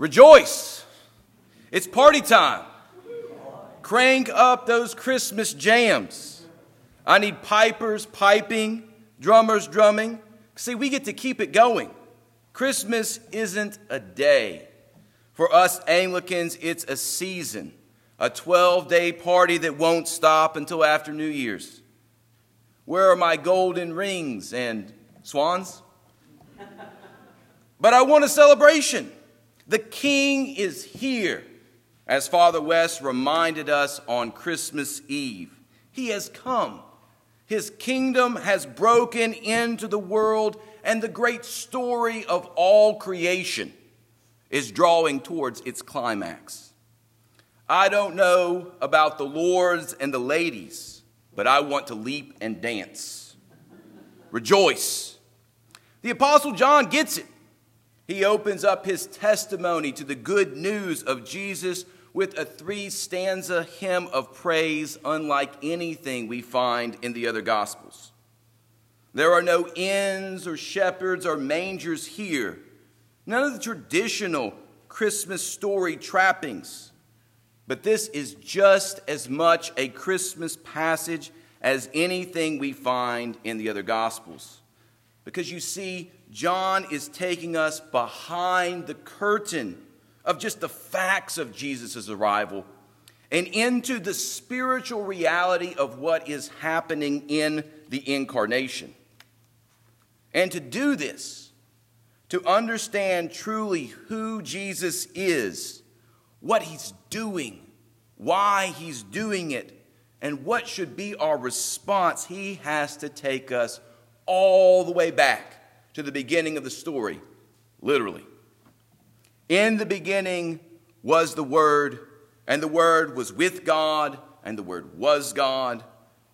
Rejoice! It's party time. Crank up those Christmas jams. I need pipers piping, drummers drumming. See, we get to keep it going. Christmas isn't a day. For us Anglicans, it's a season, a 12 day party that won't stop until after New Year's. Where are my golden rings and swans? But I want a celebration. The King is here, as Father West reminded us on Christmas Eve. He has come. His kingdom has broken into the world, and the great story of all creation is drawing towards its climax. I don't know about the lords and the ladies, but I want to leap and dance. Rejoice. The Apostle John gets it. He opens up his testimony to the good news of Jesus with a three stanza hymn of praise, unlike anything we find in the other Gospels. There are no inns or shepherds or mangers here, none of the traditional Christmas story trappings. But this is just as much a Christmas passage as anything we find in the other Gospels. Because you see, John is taking us behind the curtain of just the facts of Jesus' arrival and into the spiritual reality of what is happening in the incarnation. And to do this, to understand truly who Jesus is, what he's doing, why he's doing it, and what should be our response, he has to take us all the way back to the beginning of the story, literally. In the beginning was the Word, and the Word was with God, and the Word was God.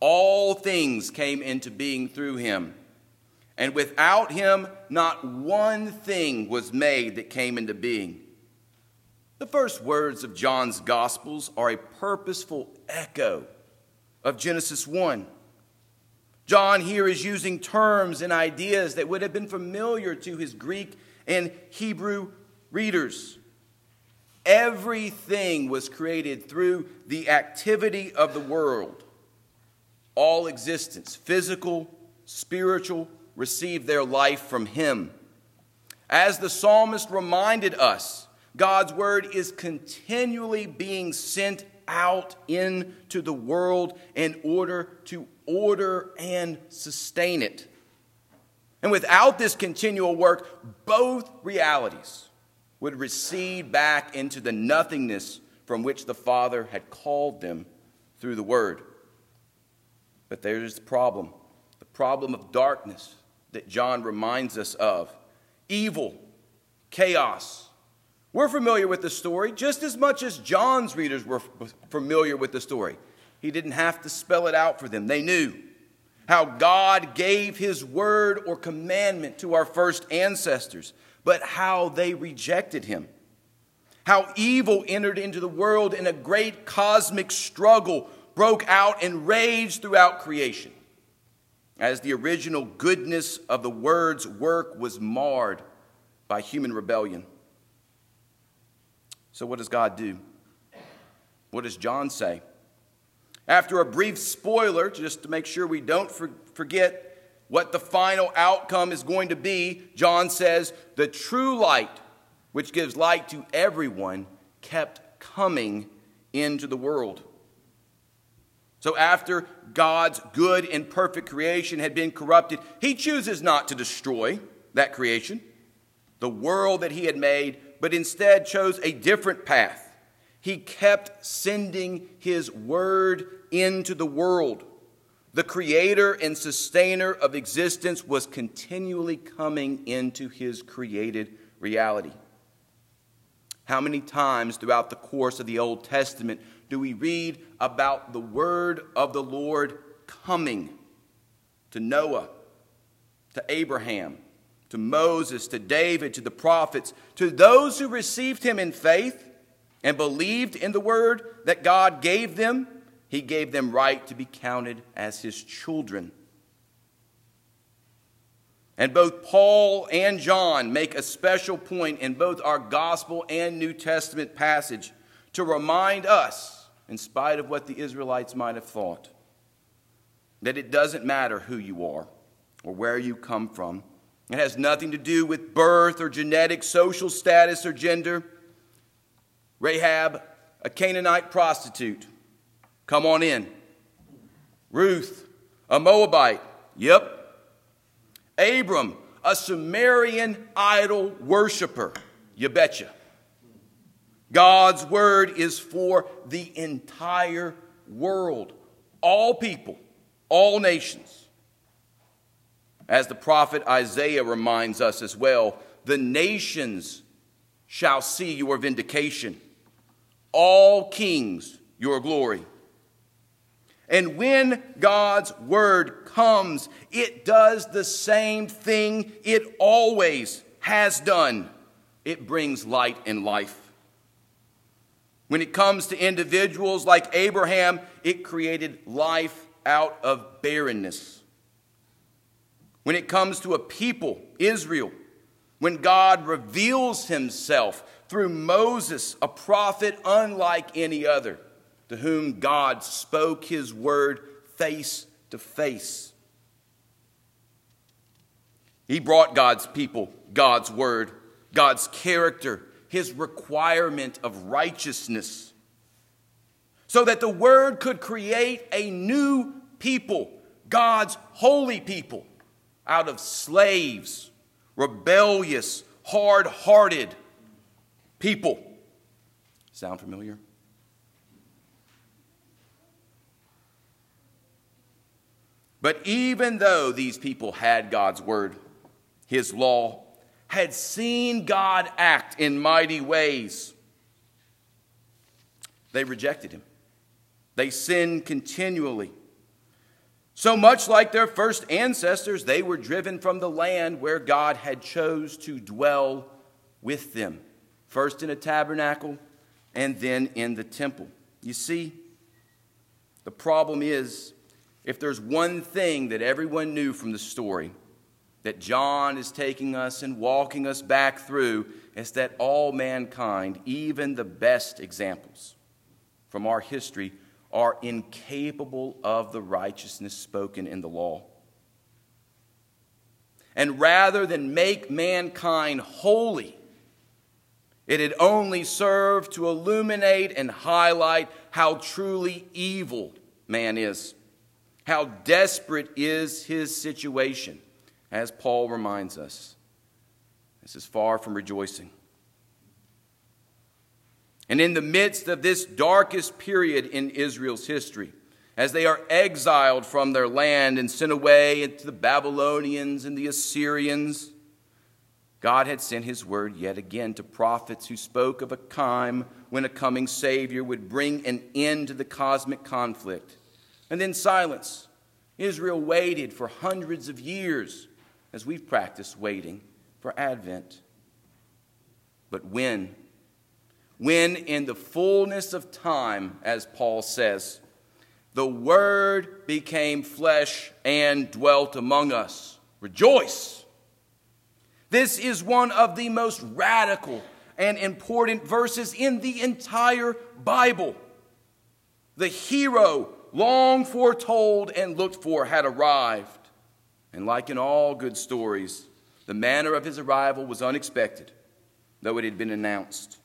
All things came into being through him. And without him, not one thing was made that came into being. The first words of John's Gospels are a purposeful echo of Genesis 1. John here is using terms and ideas that would have been familiar to his Greek and Hebrew readers. Everything was created through the activity of the world. All existence, physical, spiritual, received their life from him. As the psalmist reminded us, God's word is continually being sent out into the world in order to order and sustain it. And without this continual work, both realities would recede back into the nothingness from which the Father had called them through the Word. But there's the problem the problem of darkness that John reminds us of evil, chaos, we're familiar with the story just as much as John's readers were familiar with the story. He didn't have to spell it out for them, they knew how God gave his word or commandment to our first ancestors, but how they rejected him. How evil entered into the world and a great cosmic struggle broke out and raged throughout creation. As the original goodness of the word's work was marred by human rebellion. So, what does God do? What does John say? After a brief spoiler, just to make sure we don't forget what the final outcome is going to be, John says, The true light, which gives light to everyone, kept coming into the world. So, after God's good and perfect creation had been corrupted, he chooses not to destroy that creation, the world that he had made, but instead chose a different path. He kept sending his word into the world. The creator and sustainer of existence was continually coming into his created reality. How many times throughout the course of the Old Testament do we read about the word of the Lord coming to Noah, to Abraham, to Moses, to David, to the prophets, to those who received him in faith and believed in the word that God gave them, he gave them right to be counted as his children. And both Paul and John make a special point in both our gospel and New Testament passage to remind us, in spite of what the Israelites might have thought, that it doesn't matter who you are or where you come from. It has nothing to do with birth or genetic, social status or gender. Rahab, a Canaanite prostitute, come on in. Ruth, a Moabite, yep, Abram, a Sumerian idol worshiper. You betcha. God's word is for the entire world, all people, all nations. As the prophet Isaiah reminds us as well, the nations shall see your vindication, all kings your glory. And when God's word comes, it does the same thing it always has done it brings light and life. When it comes to individuals like Abraham, it created life out of barrenness. When it comes to a people, Israel, when God reveals himself through Moses, a prophet unlike any other, to whom God spoke his word face to face. He brought God's people God's word, God's character, his requirement of righteousness, so that the word could create a new people, God's holy people, out of slaves, rebellious, hard hearted people. Sound familiar? But even though these people had God's word, his law, had seen God act in mighty ways, they rejected him. They sinned continually. So much like their first ancestors, they were driven from the land where God had chose to dwell with them, first in a tabernacle and then in the temple. You see, the problem is if there's one thing that everyone knew from the story that John is taking us and walking us back through, it's that all mankind, even the best examples from our history, are incapable of the righteousness spoken in the law. And rather than make mankind holy, it had only served to illuminate and highlight how truly evil man is. How desperate is his situation, as Paul reminds us. This is far from rejoicing. And in the midst of this darkest period in Israel's history, as they are exiled from their land and sent away into the Babylonians and the Assyrians, God had sent his word yet again to prophets who spoke of a time when a coming Savior would bring an end to the cosmic conflict and then silence. Israel waited for hundreds of years as we've practiced waiting for Advent. But when? When, in the fullness of time, as Paul says, the Word became flesh and dwelt among us. Rejoice! This is one of the most radical and important verses in the entire Bible. The hero long foretold and looked for, had arrived. And like in all good stories, the manner of his arrival was unexpected, though it had been announced.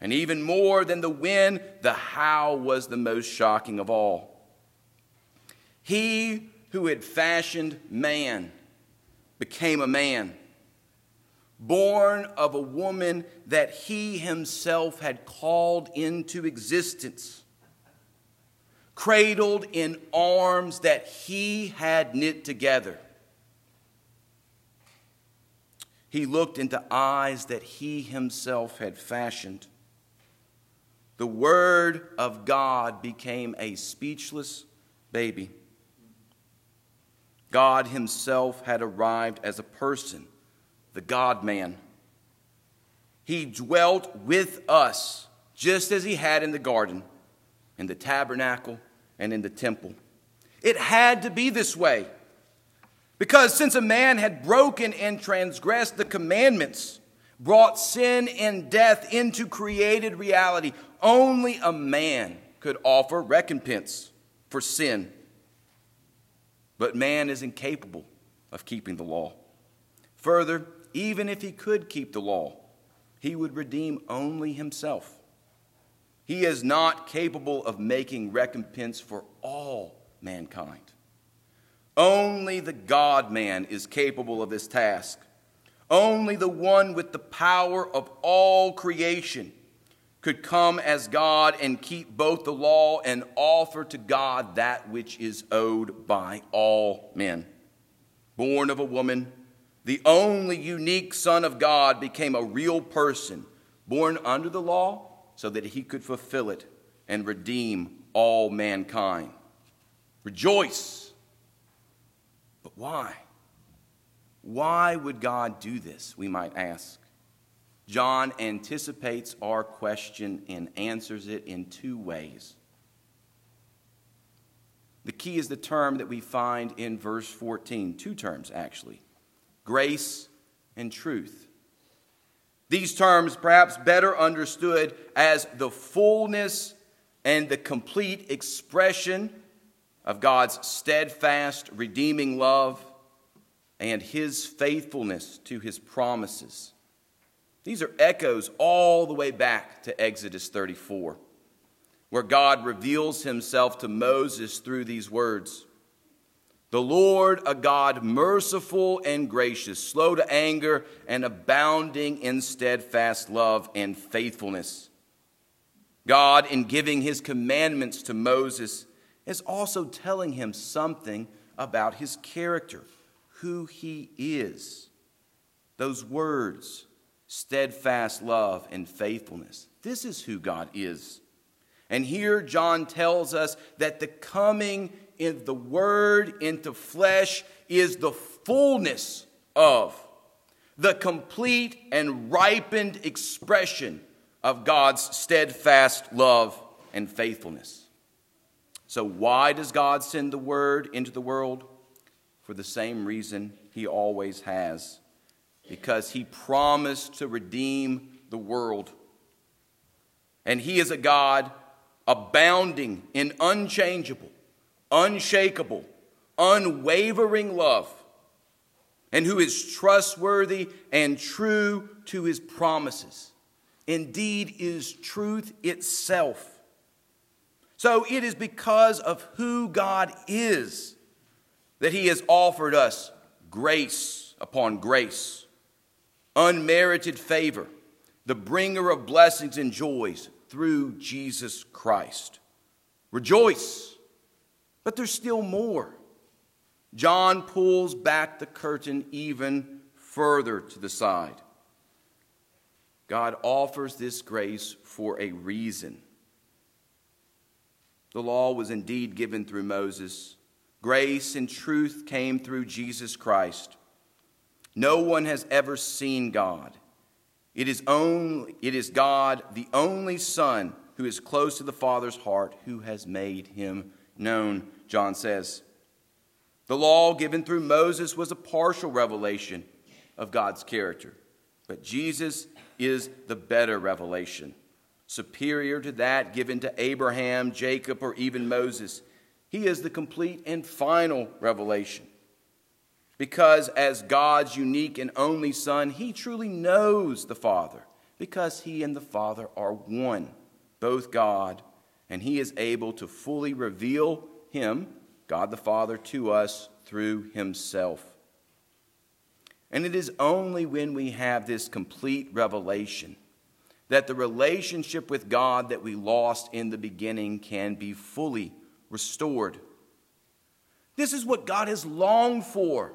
And even more than the when, the how was the most shocking of all. He who had fashioned man became a man, born of a woman that he himself had called into existence cradled in arms that he had knit together. He looked into eyes that he himself had fashioned. The Word of God became a speechless baby. God Himself had arrived as a person, the God man. He dwelt with us just as He had in the garden, in the tabernacle, and in the temple. It had to be this way Because since a man had broken and transgressed the commandments, brought sin and death into created reality, only a man could offer recompense for sin. But man is incapable of keeping the law. Further, even if he could keep the law, he would redeem only himself. He is not capable of making recompense for all mankind. Only the God man is capable of this task. Only the one with the power of all creation could come as God and keep both the law and offer to God that which is owed by all men. Born of a woman, the only unique Son of God became a real person, born under the law so that he could fulfill it and redeem all mankind. Rejoice. But why? Why would God do this, we might ask? John anticipates our question and answers it in two ways. The key is the term that we find in verse 14, two terms actually grace and truth. These terms, perhaps better understood as the fullness and the complete expression of God's steadfast, redeeming love and his faithfulness to his promises. These are echoes all the way back to Exodus 34, where God reveals himself to Moses through these words the Lord, a God merciful and gracious, slow to anger, and abounding in steadfast love and faithfulness. God, in giving his commandments to Moses, is also telling him something about his character, who he is. Those words, steadfast love and faithfulness. This is who God is. And here John tells us that the coming in the Word into flesh is the fullness of the complete and ripened expression of God's steadfast love and faithfulness. So, why does God send the Word into the world? For the same reason He always has because He promised to redeem the world. And He is a God abounding in unchangeable, unshakable, unwavering love, and who is trustworthy and true to his promises. Indeed, is truth itself. So it is because of who God is that he has offered us grace upon grace, unmerited favor, the bringer of blessings and joys through Jesus Christ. Rejoice but there's still more. John pulls back the curtain even further to the side. God offers this grace for a reason. The law was indeed given through Moses. Grace and truth came through Jesus Christ. No one has ever seen God. It is, only, it is God, the only Son, who is close to the Father's heart, who has made him known. John says. The law given through Moses was a partial revelation of God's character, but Jesus is the better revelation, superior to that given to Abraham, Jacob, or even Moses. He is the complete and final revelation. Because, as God's unique and only Son, he truly knows the Father, because he and the Father are one, both God, and he is able to fully reveal him, God the Father, to us through Himself. And it is only when we have this complete revelation that the relationship with God that we lost in the beginning can be fully restored. This is what God has longed for,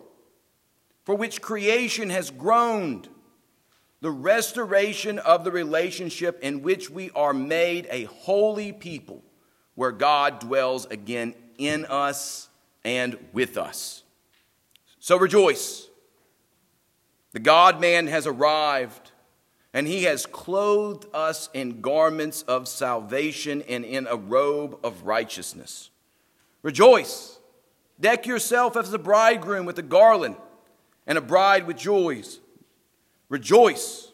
for which creation has groaned. The restoration of the relationship in which we are made a holy people, where God dwells again in us and with us. So rejoice. The God man has arrived, and he has clothed us in garments of salvation and in a robe of righteousness. Rejoice, Deck yourself as a bridegroom with a garland and a bride with joys. Rejoice.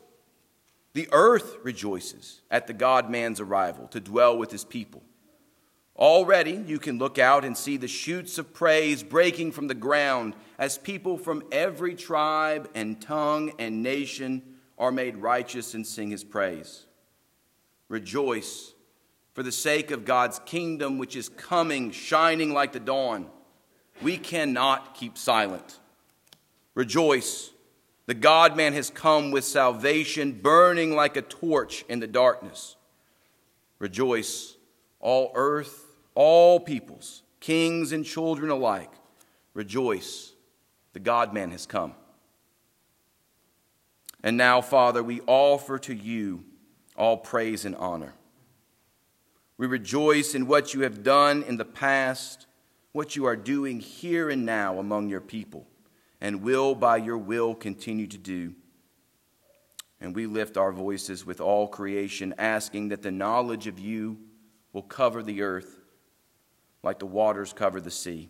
The earth rejoices at the God man's arrival to dwell with his people. Already you can look out and see the shoots of praise breaking from the ground as people from every tribe and tongue and nation are made righteous and sing his praise. Rejoice for the sake of God's kingdom, which is coming, shining like the dawn. We cannot keep silent. Rejoice. The God man has come with salvation, burning like a torch in the darkness. Rejoice, all earth, all peoples, kings and children alike. Rejoice, the God man has come. And now, Father, we offer to you all praise and honor. We rejoice in what you have done in the past, what you are doing here and now among your people, and will by your will continue to do. And we lift our voices with all creation, asking that the knowledge of you will cover the earth like the waters cover the sea,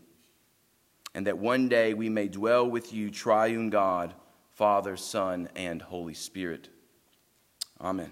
and that one day we may dwell with you, triune God, Father, Son, and Holy Spirit. Amen.